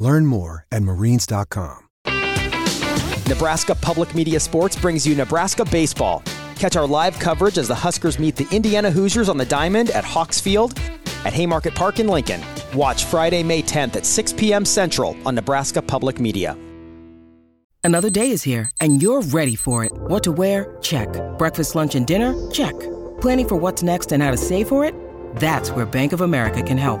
Learn more at marines.com. Nebraska Public Media Sports brings you Nebraska Baseball. Catch our live coverage as the Huskers meet the Indiana Hoosiers on the Diamond at Hawks Field at Haymarket Park in Lincoln. Watch Friday, May 10th at 6 p.m. Central on Nebraska Public Media. Another day is here, and you're ready for it. What to wear? Check. Breakfast, lunch, and dinner? Check. Planning for what's next and how to save for it? That's where Bank of America can help.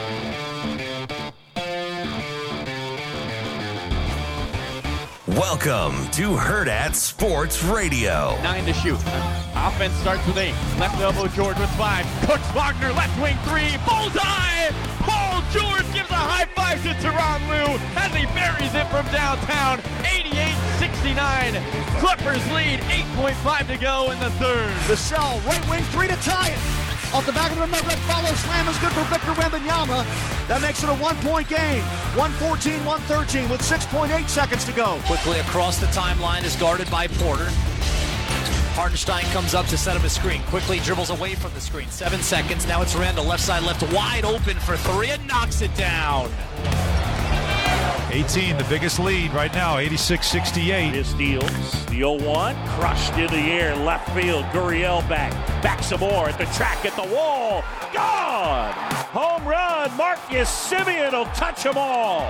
Welcome to Hurrdat Sports Radio. Nine to shoot. Offense starts with eight. Left elbow George with five. Cooks Wagner left wing three. Bullseye! Paul George gives a high five to Tyronn Lue as he buries it from downtown. 88-69. Clippers lead. 8.5 to go in the third. The shell, right wing three to tie it. Off the back of the net, red follow slam is good for Victor Wembanyama. That makes it a one-point game. 114-113 with 6.8 seconds to go. Quickley across the timeline is guarded by Porter. Hartenstein comes up to set up a screen. Quickley dribbles away from the screen. Seven seconds. Now it's Randle left side left wide open for three and knocks it down. 18, the biggest lead right now, 86-68. His steals. The 0-1, crushed in the air, left field. Gurriel back. Back some more at the track, at the wall. Gone! Home run. Marcus Semien will touch them all.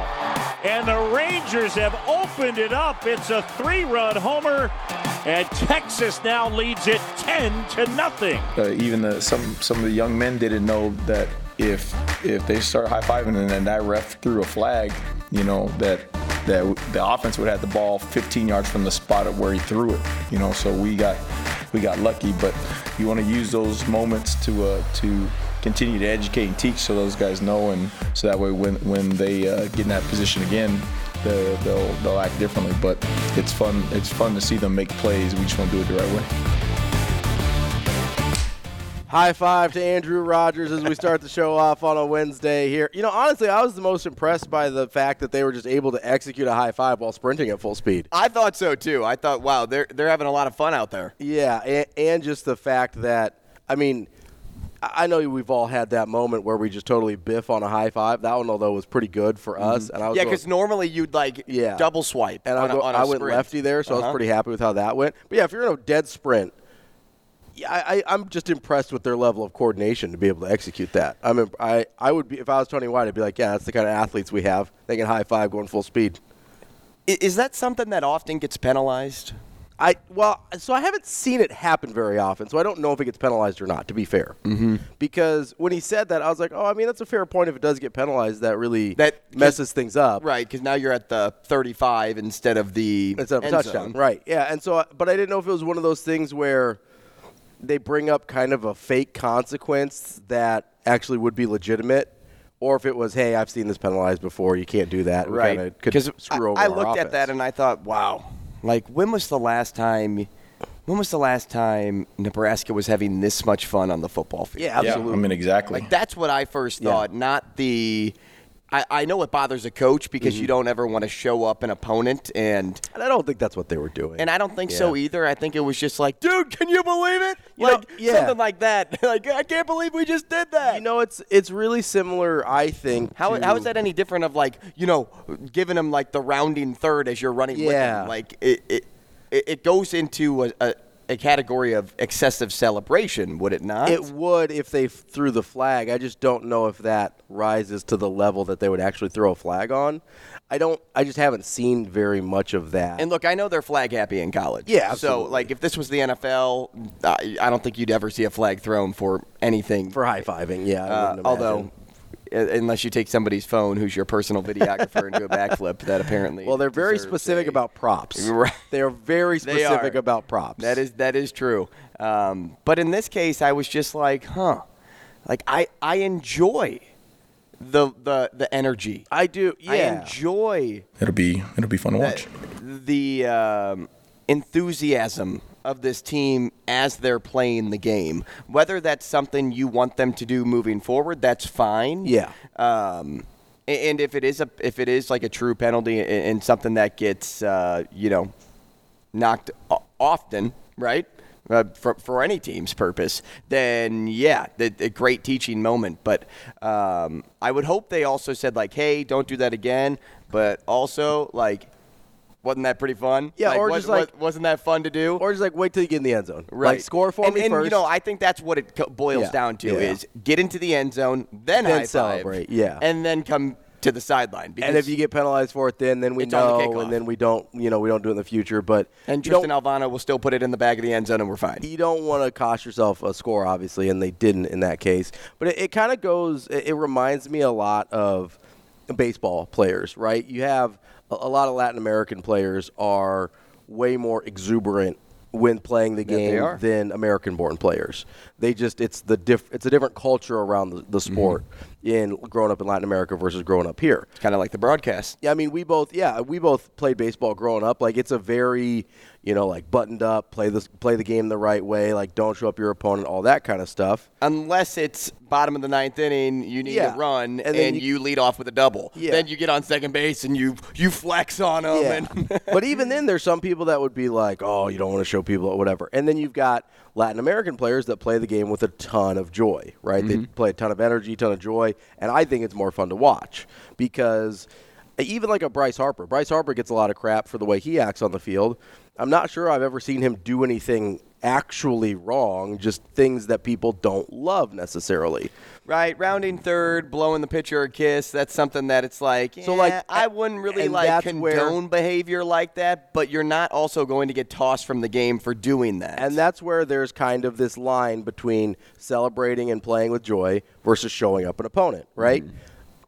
And the Rangers have opened it up. It's a three-run homer. And Texas now leads it 10 to nothing. Uh, even the, some some of the young men didn't know that if if they start high fiving and then that ref threw a flag, you know that that the offense would have the ball 15 yards from the spot of where he threw it. You know, so we got we got lucky. But you want to use those moments to uh, to continue to educate and teach so those guys know, and so that way when when they uh, get in that position again. They'll, they'll, they'll act differently, but it's fun. It's fun to see them make plays. We just want to do it the right way. High five to Andrew Rogers as we start the show off on a Wednesday here. You know, honestly, I was the most impressed by the fact that they were just able to execute a high five while sprinting at full speed. I thought so too. I thought, wow, they're they're having a lot of fun out there. Yeah, and, and just the fact that I mean, I know we've all had that moment where we just totally biff on a high five. That one, although, was pretty good for us. And I was yeah, because normally you'd like Yeah. double swipe. and I, go, on a I went lefty there, so I Uh-huh. was pretty happy with how that went. But yeah, if you're in a dead sprint, I, I, I'm just impressed with their level of coordination to be able to execute that. I'm, imp- I, I would be if I was Tony White, I'd be like, yeah, that's the kind of athletes we have. They can high five going full speed. Is that something that often gets penalized? I well, so I haven't seen it happen very often, so I don't know if it gets penalized or not. To be fair, mm-hmm. because when he said that, I was like, oh, I mean, that's a fair point. If it does get penalized, that really That- messes things up. Right, because now you're at the 35 instead of the instead of a touchdown. zone. Right. Yeah. And so, but I didn't know if it was one of those things where they bring up kind of a fake consequence that actually would be legitimate, or if it was, hey, I've seen this penalized before. You can't do that. We Right. Because screw I, over I our looked at that and I thought, wow, like when was the last time? When was the last time Nebraska was having this much fun on the football field? Yeah, absolutely. I mean, exactly. Like that's what I first Yeah. thought, not the. I, I know it bothers a coach because Mm-hmm. you don't ever want to show up an opponent, and And I don't think that's what they were doing. and I don't think so either. I think it was just like, dude, can you believe it? You know, like yeah. something like that. like I can't believe we just did that. you know, it's it's really similar. I think. How, to- how is that any different of like you know giving them like the rounding third as you're running with Yeah. them? Like it it, it it goes into a, a, a category of excessive celebration, would it not? It would if they threw the flag. I just don't know if that rises to the level that they would actually throw a flag on. I don't. I just haven't seen very much of that. And look, I know they're flag happy in college. Yeah, So, like, if this was the NFL, I, I don't think you'd ever see a flag thrown for anything. For high fiving, yeah. Uh, although, unless you take somebody's phone, who's your personal videographer, and do a backflip, that apparently. well, they're very specific a- about props. Right. They are very They specific are. about props. That is that is true. Um, but in this case, I was just like, huh, like I I enjoy the the the energy. I do. I Yeah. enjoy It'll be it'll be fun to watch. the um, enthusiasm of this team as they're playing the game. Whether that's something you want them to do moving forward, that's fine. Yeah. Um, and if it is a if it is like a true penalty and- something that gets uh, you know knocked often, right? Uh, for, for any team's purpose, then yeah, the, a great teaching moment. But um, I would hope they also said like, "Hey, don't do that again." But also, like, wasn't that pretty fun? Yeah, or was, just like- wasn't that fun to do? Or just like wait till you get in the end zone. Right. Like score for and, me and, first. you know, I think that's what it boils Yeah, down to yeah. is get into the end zone, then, Then celebrate, yeah. and then come to the sideline. And if you get penalized for it, then then we on the know, and then we don't. You know, we don't do it in the future. But and Tristan Alvano will still put it in the back of the end zone, and we're fine. you don't want to cost yourself a score, obviously, and they didn't in that case. But it, it kind of goes. It, it reminds me a lot of baseball players, right? You have a, a lot of Latin American players are way more exuberant when playing the game than American-born players. They just it's the diff, it's a different culture around the, the mm-hmm. sport in growing up in Latin America versus growing up here. It's kind of like the broadcast. Yeah, I mean, we both, yeah, we both played baseball growing up. Like, it's a very, you know, like buttoned up, play the play the game the right way, like don't show up your opponent, all that kind of stuff. Unless it's bottom of the ninth inning, you need Yeah. to run, And and, then you, you- lead off with a double. Yeah. Then you get on second base and you you flex on them. Yeah. And but even then, there's some people that would be like, oh, you don't want to show people or whatever. And then you've got Latin American players that play the game with a ton of joy, right? They mm-hmm. play a ton of energy, ton of joy, and I think it's more fun to watch because even like a Bryce Harper, Bryce Harper gets a lot of crap for the way he acts on the field. I'm not sure I've ever seen him do anything actually wrong, just things that people don't love necessarily. right, rounding third, blowing the pitcher a kiss. That's something that it's like. So, like, I wouldn't really like that's where- condone behavior like that, but you're not also going to get tossed from the game for doing that. And that's where there's kind of this line between celebrating and playing with joy versus showing up an opponent, right? Mm-hmm.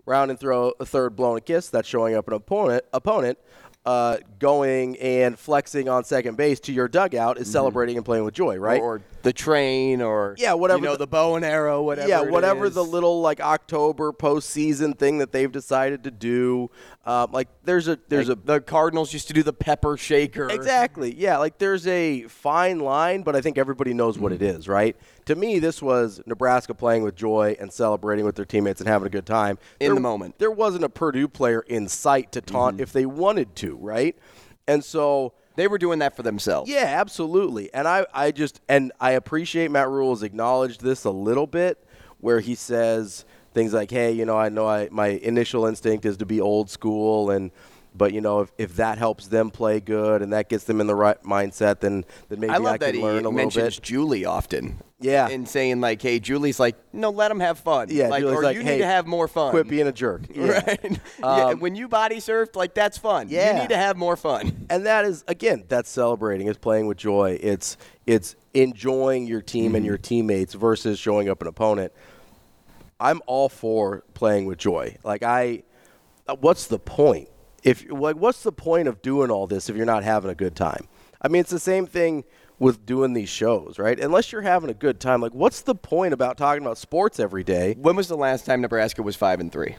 Round and throw a third blowing a kiss, that's showing up an opponent. Opponent uh, going and flexing on second base to your dugout is celebrating and playing with joy, right? Or the train, or Yeah, whatever You know, the- the, bow and arrow, whatever. yeah, whatever the little like October postseason thing that they've decided to do. Um, like there's a there's Like, a the Cardinals used to do the pepper shaker. Exactly. Yeah, like there's a fine line, but I think everybody knows what it Mm-hmm. is, right? To me, this was Nebraska playing with joy and celebrating with their teammates and having a good time. In There- the moment. There wasn't a Purdue player in sight to taunt Mm-hmm. if they wanted to, right? And so They were doing that for themselves. yeah, absolutely. And I, I just and I appreciate Matt Rhule has acknowledged this a little bit, where he says things like, "Hey, you know, I know I my initial instinct is to be old school, and but you know, if, if that helps them play good and that gets them in the right mindset, then then maybe I love can that he learn a little mentions bit." Julie often. Yeah. And saying like, "Hey, Julie's like, no, let them have fun. Yeah, like, Julie's or like, you "Hey, need to have more fun. Quit being a jerk. Yeah. Right. yeah, Um, when you body surfed, like that's fun. Yeah. You need to have more fun. and that is again that's celebrating it's playing with joy it's it's enjoying your team Mm-hmm. and your teammates versus showing up an opponent i'm all for playing with joy like i uh, what's the point if like what's the point of doing all this if you're not having a good time i mean it's the same thing with doing these shows right unless you're having a good time like what's the point about talking about sports every day When was the last time Nebraska was five and three?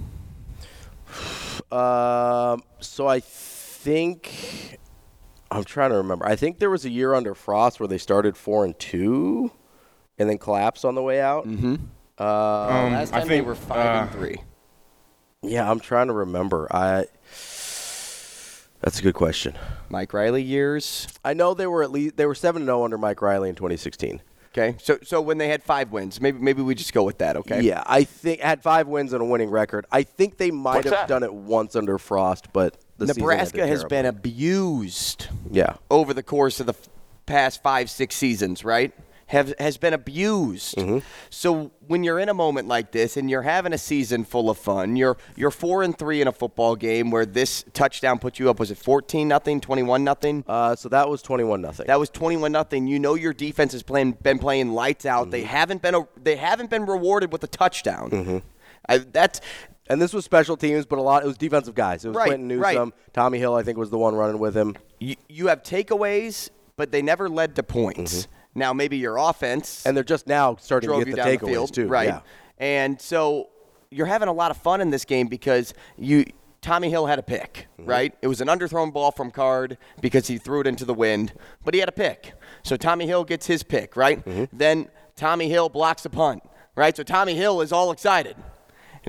Um, so I think I'm trying to remember. I think there was a year under Frost where they started four and two, and then collapsed on the way out. Mm-hmm. Uh, Um, last I time they think, were five uh, and three. yeah, I'm trying to remember. I. That's a good question. Mike Riley years. I know they were at least they were seven and zero under Mike Riley in 2016. Okay, so so when they had five wins, maybe maybe we just go with that. Okay. Yeah, I think had five wins and a winning record. I think they might What's have that? done it once under Frost, but the Nebraska ended has been abused yeah. over the course of the past five, six seasons, right? Have, has been abused. Mm-hmm. So when you're in a moment like this and you're having a season full of fun, you're you're four and three in a football game where this touchdown put you up. Was it fourteen nothing, twenty one nothing? Uh, so that was twenty one nothing. That was twenty one nothing. You know your defense has playing, been playing lights out. Mm-hmm. They haven't been a, they haven't been rewarded with a touchdown. Mm-hmm. I, that's and this was special teams, but a lot it was defensive guys. It was Right, Quinton Newsome, right. Tommy Hill. I think was the one running with him. you, you have takeaways, but they never led to points. Now maybe your offense. And they're just now starting to get the the takeaways field, too. right? Yeah. And so you're having a lot of fun in this game because you Tommy Hill had a pick, Mm-hmm. right? It was an underthrown ball from Card because he threw it into the wind, but he had a pick. So Tommy Hill gets his pick, right? Mm-hmm. Then Tommy Hill blocks a punt, right? So Tommy Hill is all excited.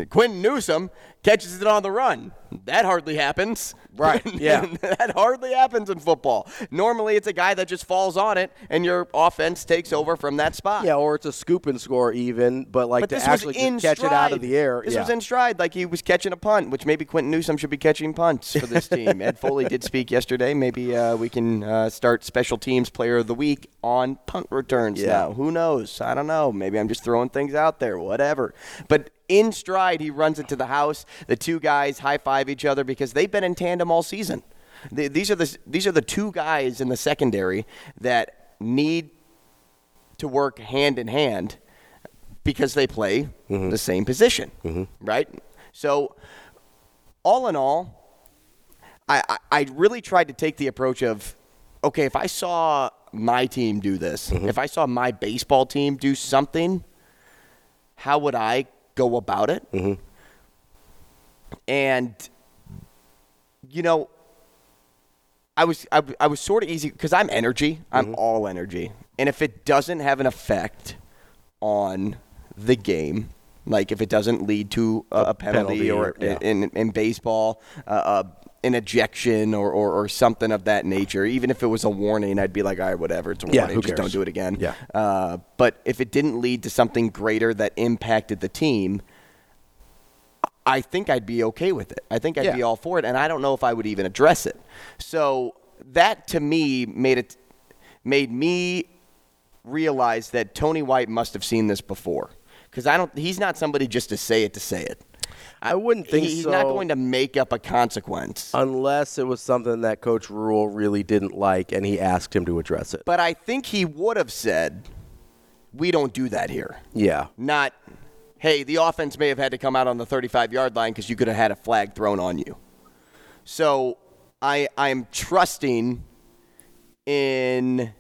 Quinton Newsome catches it on the run. That hardly happens. Right, yeah. that hardly happens in football. Normally, it's a guy that just falls on it, and your offense takes over from that spot. Yeah, or it's a scoop and score even, but like But to actually just catch stride. it out of the air. This yeah. was in stride, like he was catching a punt, which maybe Quinton Newsome should be catching punts for this team. Ed Foley did speak yesterday. Maybe uh, we can uh, start special teams player of the week on punt returns Yeah. now. Who knows? I don't know. Maybe I'm just throwing things out there. Whatever. But in stride, he runs into the house. The two guys high five each other because they've been in tandem all season. The- These are the these are the two guys in the secondary that need to work hand in hand because they play mm-hmm. the same position, mm-hmm. right? So, all in all, I, I, I really tried to take the approach of, okay, if I saw my team do this, mm-hmm. if I saw my baseball team do something, how would I go about it? And, you know, I was I, I was sort of easy because I'm energy. I'm all energy, and if it doesn't have an effect on the game, like if it doesn't lead to a, a penalty, penalty or or- yeah. in, in baseball, uh, uh, an ejection or, or, or something of that nature, even if it was a warning, I'd be like, all right, whatever, it's a warning, just cares? don't do it again. Yeah. Uh, but if it didn't lead to something greater that impacted the team, I think I'd be okay with it. I think I'd Yeah. be all for it, and I don't know if I would even address it. So that to me made it made me realize that Tony White must have seen this before, because I don't. He's not somebody just to say it to say it. I wouldn't think He's so. not going to make up a consequence. unless it was something that Coach Rhule really didn't like, and he asked him to address it. But I think he would have said, "We don't do that here." yeah, Not, "Hey, the offense may have had to come out on the 35-yard line because you could have had a flag thrown on you." So I I'm trusting in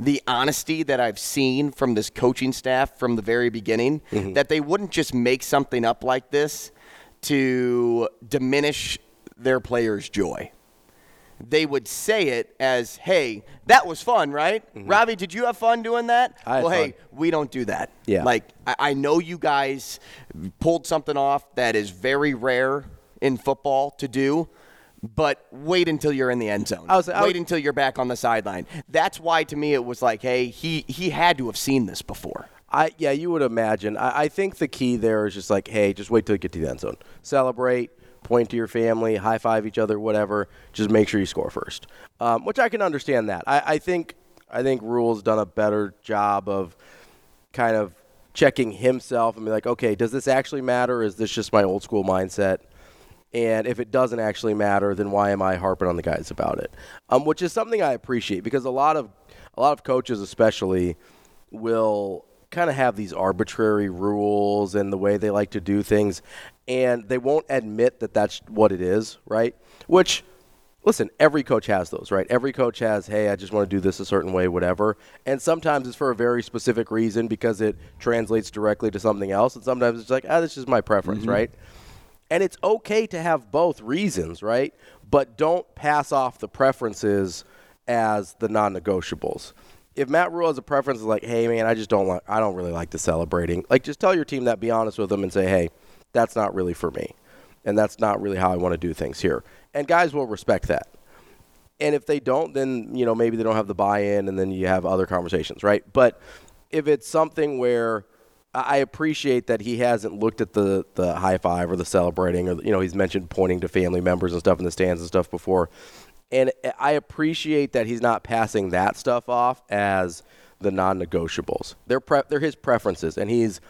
the honesty that I've seen from this coaching staff from the very beginning mm-hmm. that they wouldn't just make something up like this to diminish their players' joy. They would say it as, "Hey, that was fun, right? Mm-hmm. Ravi, did you have fun doing that?" Well, hey, fun. we don't do that. Yeah. Like I, I know you guys pulled something off that is very rare in football to do, but wait until you're in the end zone. I was- I wait until you're back on the sideline. That's why to me it was like, hey, he he had to have seen this before. I yeah, you would imagine. I, I think the key there is just like, hey, just wait till you get to the end zone, celebrate, point to your family, high five each other, whatever. Just make sure you score first, um, which I can understand that. I, I think I think Rhule's done a better job of kind of checking himself and be like, okay, does this actually matter? Is this just my old school mindset? And if it doesn't actually matter, then why am I harping on the guys about it? Um, which is something I appreciate because a lot of a lot of coaches, especially, will kind of have these arbitrary rules and the way they like to do things, and they won't admit that that's what it is, right? Which listen, every coach has those, right? Every coach has, hey, I just want to do this a certain way, whatever. And sometimes it's for a very specific reason because it translates directly to something else. And sometimes it's like, ah, this is my preference, right? And it's okay to have both reasons, right? But don't pass off the preferences as the non-negotiables. If Matt Rhule has a preference like, hey man, I just don't like I don't really like the celebrating. Like just tell your team that, be honest with them and say, hey, that's not really for me. And that's not really how I want to do things here. And guys will respect that. And if they don't, then you know maybe they don't have the buy-in, and then you have other conversations, right? But if it's something where I appreciate that he hasn't looked at the the high five or the celebrating, or you know he's mentioned pointing to family members and stuff in the stands and stuff before, And I appreciate that he's not passing that stuff off as the non-negotiables. They're pre- they're his preferences, and he's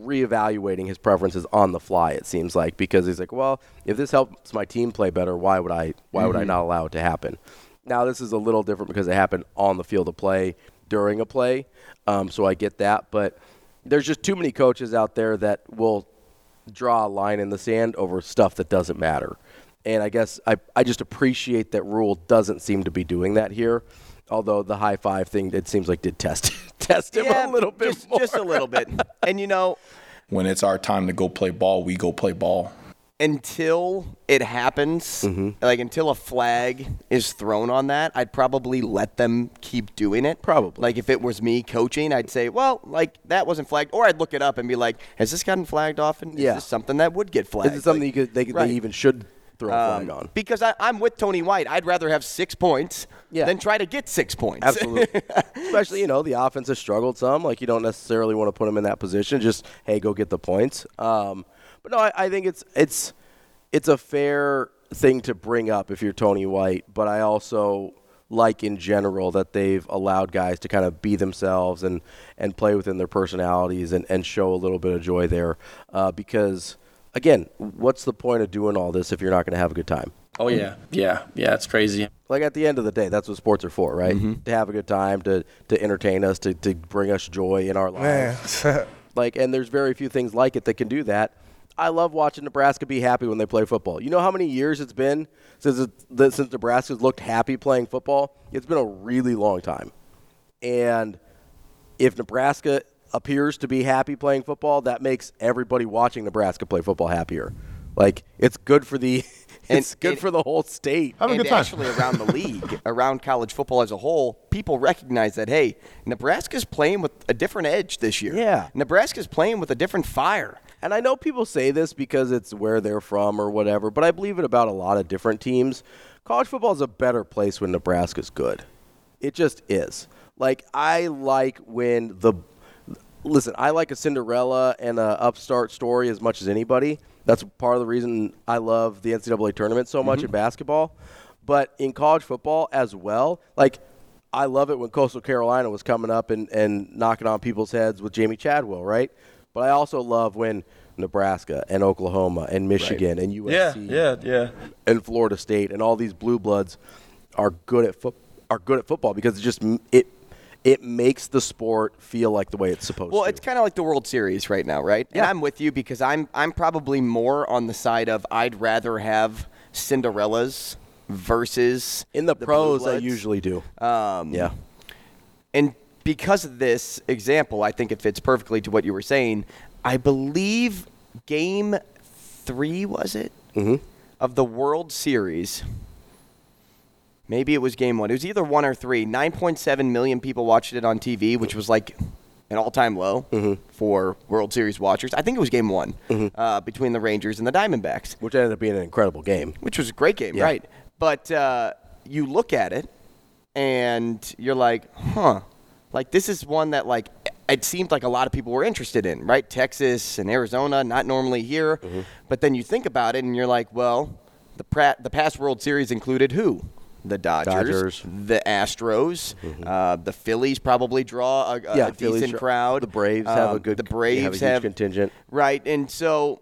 reevaluating his preferences on the fly. It seems like because he's like, well, if this helps my team play better, why would I why would I Mhm. not allow it to happen? Now this is a little different because it happened on the field of play during a play, um, so I get that. But there's just too many coaches out there that will draw a line in the sand over stuff that doesn't matter. And I guess I, I just appreciate that Rhule doesn't seem to be doing that here. Although the high five thing, it seems like did test test him a little bit just, more. just a little bit. And you know, When it's our time to go play ball, we go play ball. Until it happens, Mm-hmm. like until a flag is thrown on that, I'd probably let them keep doing it. Probably. Like if it was me coaching, I'd say, well, like that wasn't flagged, or I'd look it up and be like, has this gotten flagged often? Yeah. Is this something that would get flagged? Is it something Like- you could, they, Right. they even should throw a flag Um, on? Because I, I'm with Tony White. I'd rather have six points Yeah. than try to get six points. Absolutely. Especially, you know, the offense has struggled some. Like, you don't necessarily want to put them in that position. Just, hey, go get the points. Um, but no, I, I think it's it's it's a fair thing to bring up if you're Tony White. But I also like in general that they've allowed guys to kind of be themselves and, and play within their personalities and, and show a little bit of joy there. Uh, because, again, what's the point of doing all this if you're not going to have a good time? Oh yeah, yeah, yeah. It's crazy. like at the end of the day, that's what sports are for, right? To have a good time, to to entertain us, to, to bring us joy in our lives. like, and there's very few things like it that can do that. I love watching Nebraska be happy when they play football. You know how many years it's been since it, that, since Nebraska's looked happy playing football? It's been a really long time. And if Nebraska appears to be happy playing football, that makes everybody watching Nebraska play football happier. Like it's good for the it's good for the whole state. have a and actually around the league, around college football as a whole, people recognize that hey, Nebraska's playing with a different edge this year. Yeah. Nebraska's playing with a different fire. And I know people say this because it's where they're from or whatever, but I believe it about a lot of different teams. College football is a better place when Nebraska's good. It just is. Like I like when the listen, I like a Cinderella and a upstart story as much as anybody. That's part of the reason I love the NCAA tournament so much mm-hmm. in basketball. But in college football as well, like I love it when Coastal Carolina was coming up and, and knocking on people's heads with Jamey Chadwell, right? But I also love when Nebraska and Oklahoma and Michigan and USC Yeah, yeah, yeah. and Florida State and all these blue bloods are good at foot are good at football because it just it it makes the sport feel like the way it's supposed Well, to. Well, it's kind of like the World Series right now, right? And I'm with you because I'm I'm probably more on the side of I'd rather have Cinderellas versus in the, Blue pros. I usually do. Um, yeah. And because of this example, I think it fits perfectly to what you were saying. I believe game three, was it? Mm-hmm. Of the World Series. Maybe it was game one. It was either one or three. 9.7 million people watched it on TV, which was like an all time low Mm-hmm. for World Series watchers. I think it was game one uh, between the Rangers and the Diamondbacks. Which ended up being an incredible game. Which was a great game, Yeah. right? But uh, you look at it and you're like, huh. Like, this is one that, like, it seemed like a lot of people were interested in, right? Texas and Arizona, not normally here. Mm-hmm. But then you think about it and you're like, well, the, pra- the past World Series included who? The Dodgers, Dodgers. Mm-hmm. the Astros, uh, the Phillies probably draw a, a Yeah, a Phillies decent crowd. the Braves have a Um, good- The Braves have a huge contingent. right, and so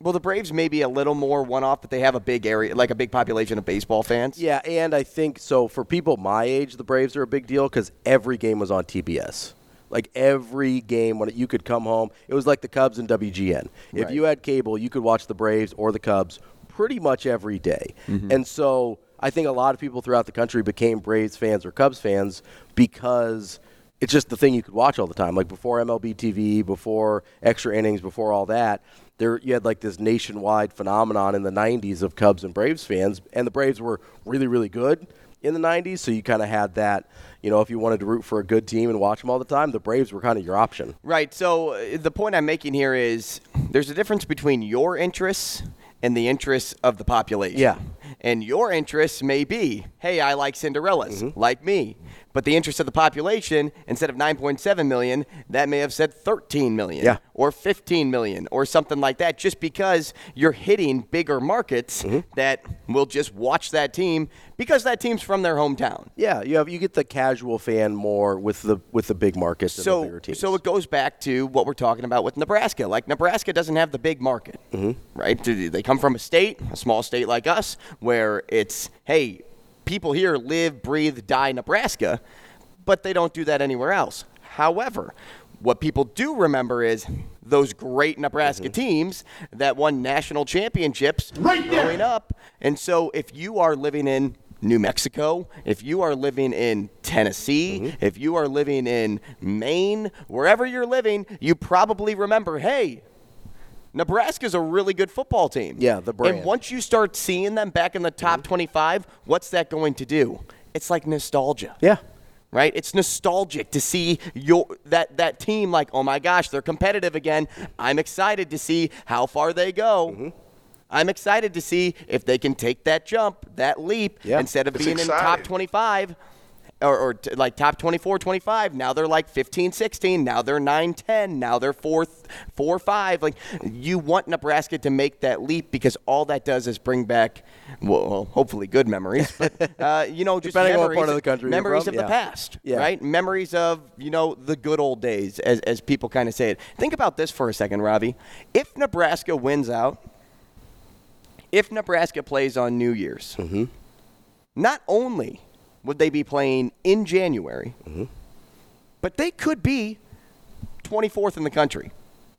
well, the Braves may be a little more one-off, but they have a big area, like a big population of baseball fans. Yeah, and I think so for people my age, the Braves are a big deal because every game was on TBS. Like every game when you could come home, it was like the Cubs and WGN. If Right. you had cable, you could watch the Braves or the Cubs pretty much every day. Mm-hmm. And so I think a lot of people throughout the country became Braves fans or Cubs fans because it's just the thing you could watch all the time. Like before MLB TV, before extra innings, before all that, there you had like this nationwide phenomenon in the 90s of Cubs and Braves fans, and the Braves were really, really good in the 90s. So you kind of had that, you know, if you wanted to root for a good team and watch them all the time, the Braves were kind of your option. Right. So uh, the point I'm making here is there's a difference between your interests and the interests of the population. Yeah. And your interests may be, hey, I like Cinderellas, Mm-hmm. like me. But the interest of the population, instead of 9.7 million, that may have said 13 million Yeah. or 15 million or something like that, just because you're hitting bigger markets Mm-hmm. that will just watch that team because that team's from their hometown. Yeah, you have you get the casual fan more with the with the big markets and the bigger So, teams. so it goes back to what we're talking about with Nebraska. Like Nebraska doesn't have the big market, Mm-hmm. right? They come from a state, a small state like us, where it's hey, people here live, breathe, die Nebraska, but they don't do that anywhere else. However, what people do remember is those great Nebraska Mm-hmm. teams that won national championships right growing up. And so if you are living in New Mexico, if you are living in Tennessee, Mm-hmm. if you are living in Maine, wherever you're living, you probably remember, hey, Nebraska's a really good football team. Yeah, the brand. And once you start seeing them back in the top 25, what's that going to do? It's like nostalgia yeah, right? It's nostalgic to see your that that team like, oh my gosh, they're competitive again. I'm excited to see how far they go. Mm-hmm. I'm excited to see if they can take that jump, that leap, Yeah. instead of It's being in the top 25 or, or t- like top 24, 25. Now they're like 15, 16. Now they're 9, 10. Now they're 4, 4 5. Like you want Nebraska to make that leap because all that does is bring back, well, hopefully good memories, but, uh, you know, just Depending memories, part of the country memories from, of the past, Yeah. right? Memories of, you know, the good old days, as, as people kind of say it. Think about this for a second, Ravi. If Nebraska wins out, if Nebraska plays on New Year's, Mm-hmm. not only would they be playing in January, Mm-hmm. but they could be 24th in the country.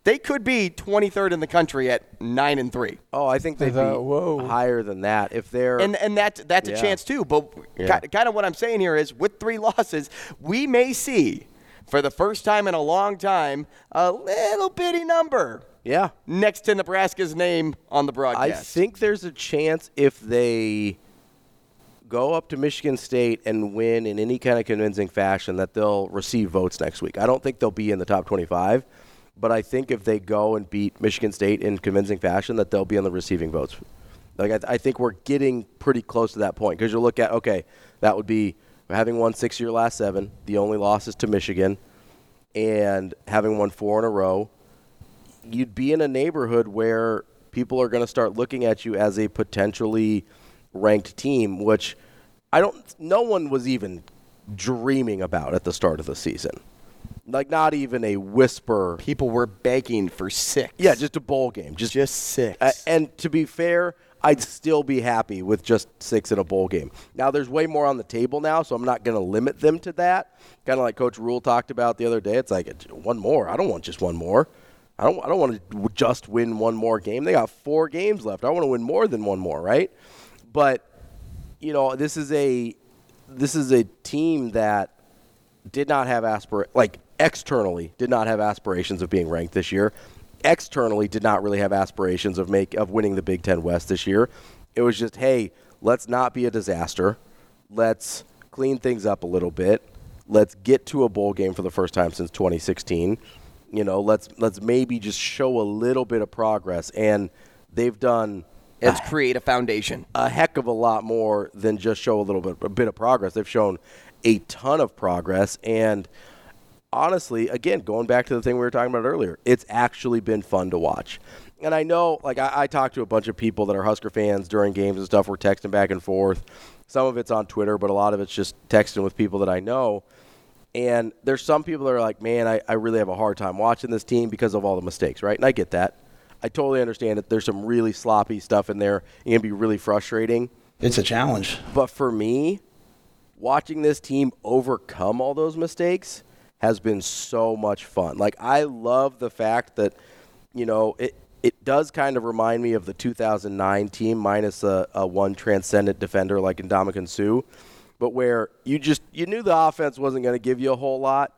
They could be 23rd in the country at 9 and 3. Oh, I think they'd be higher than that if they're. And and that that's Yeah. a chance too. But Yeah. kind of what I'm saying here is with three losses, we may see for the first time in a long time a little bitty number yeah, next to Nebraska's name on the broadcast. I think there's a chance if they go up to Michigan State and win in any kind of convincing fashion that they'll receive votes next week. I don't think they'll be in the top 25, but I think if they go and beat Michigan State in convincing fashion, that they'll be on the receiving votes. Like I, I think we're getting pretty close to that point because you look at okay, that would be having won six of your last seven. The only loss is to Michigan, and having won four in a row you'd be in a neighborhood where people are going to start looking at you as a potentially ranked team, which I don't. No one was even dreaming about at the start of the season. Like not even a whisper. People were begging for six. Yeah, just a bowl game. Just just six. uh, and to be fair, I'd still be happy with just six in a bowl game. Now, there's way more on the table now, so I'm not going to limit them to that. Kind of like Coach Rhule talked about the other day. It's like one more. I don't want just one more. I don't. I don't want to just win one more game. They got four games left. I want to win more than one more, right? But you know, this is a this is a team that did not have aspir like externally did not have aspirations of being ranked this year. Externally did not really have aspirations of make of winning the Big 10 West this year. It was just, hey, let's not be a disaster. Let's clean things up a little bit. Let's get to a bowl game for the first time since 2016. You know, let's let's maybe just show a little bit of progress and they've done Let's create a foundation. a heck of a lot more than just show a little bit a bit of progress. They've shown a ton of progress and honestly, again, going back to the thing we were talking about earlier, it's actually been fun to watch. And I know, like, I, I talked to a bunch of people that are Husker fans during games and stuff. We're texting back and forth. Some of it's on Twitter, but a lot of it's just texting with people that I know. And there's some people that are like, man, I, I really have a hard time watching this team because of all the mistakes, right? And I get that. I totally understand that there's some really sloppy stuff in there. It can be really frustrating. It's a challenge. But for me, watching this team overcome all those mistakes has been so much fun. Like I love the fact that you know it it does kind of remind me of the 2009 team minus a, a one transcendent defender like Ndamukong Suh, but where you just you knew the offense wasn't going to give you a whole lot.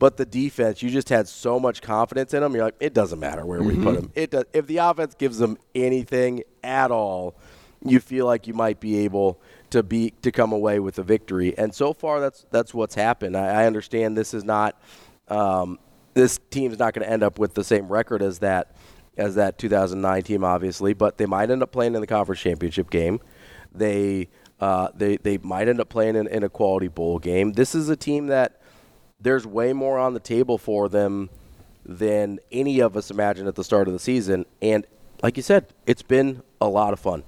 But the defense, you just had so much confidence in them. You're like, it doesn't matter where we put them. It does, if the offense gives them anything at all, you feel like you might be able to be to come away with a victory. And so far, that's that's what's happened. I, I understand this is not um, this team's not going to end up with the same record as that as that 2009 team, obviously, but they might end up playing in the conference championship game. They Uh, they they might end up playing in, in a quality bowl game. This is a team that there's way more on the table for them than any of us imagined at the start of the season. And like you said, it's been a lot of fun.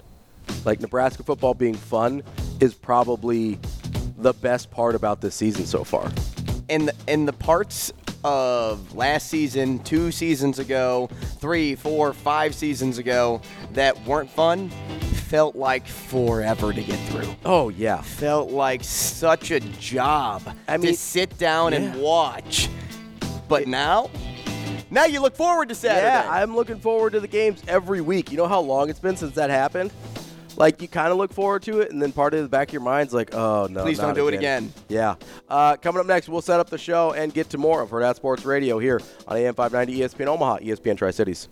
Like Nebraska football being fun is probably the best part about this season so far. And the, and the parts of last season, two seasons ago, three, four, five seasons ago that weren't fun felt like forever to get through. Oh yeah, felt like such a job. I mean, to sit down yeah. and watch. But now, now you look forward to Saturday. Yeah, I'm looking forward to the games every week. You know how long it's been since that happened? Like you kind of look forward to it, and then part of the back of your mind's like, "Oh no, please don't do it again." Yeah. Uh, coming up next, we'll set up the show and get to more of Hurrdat Sports Radio here on AM 590 ESPN Omaha, ESPN Tri Cities.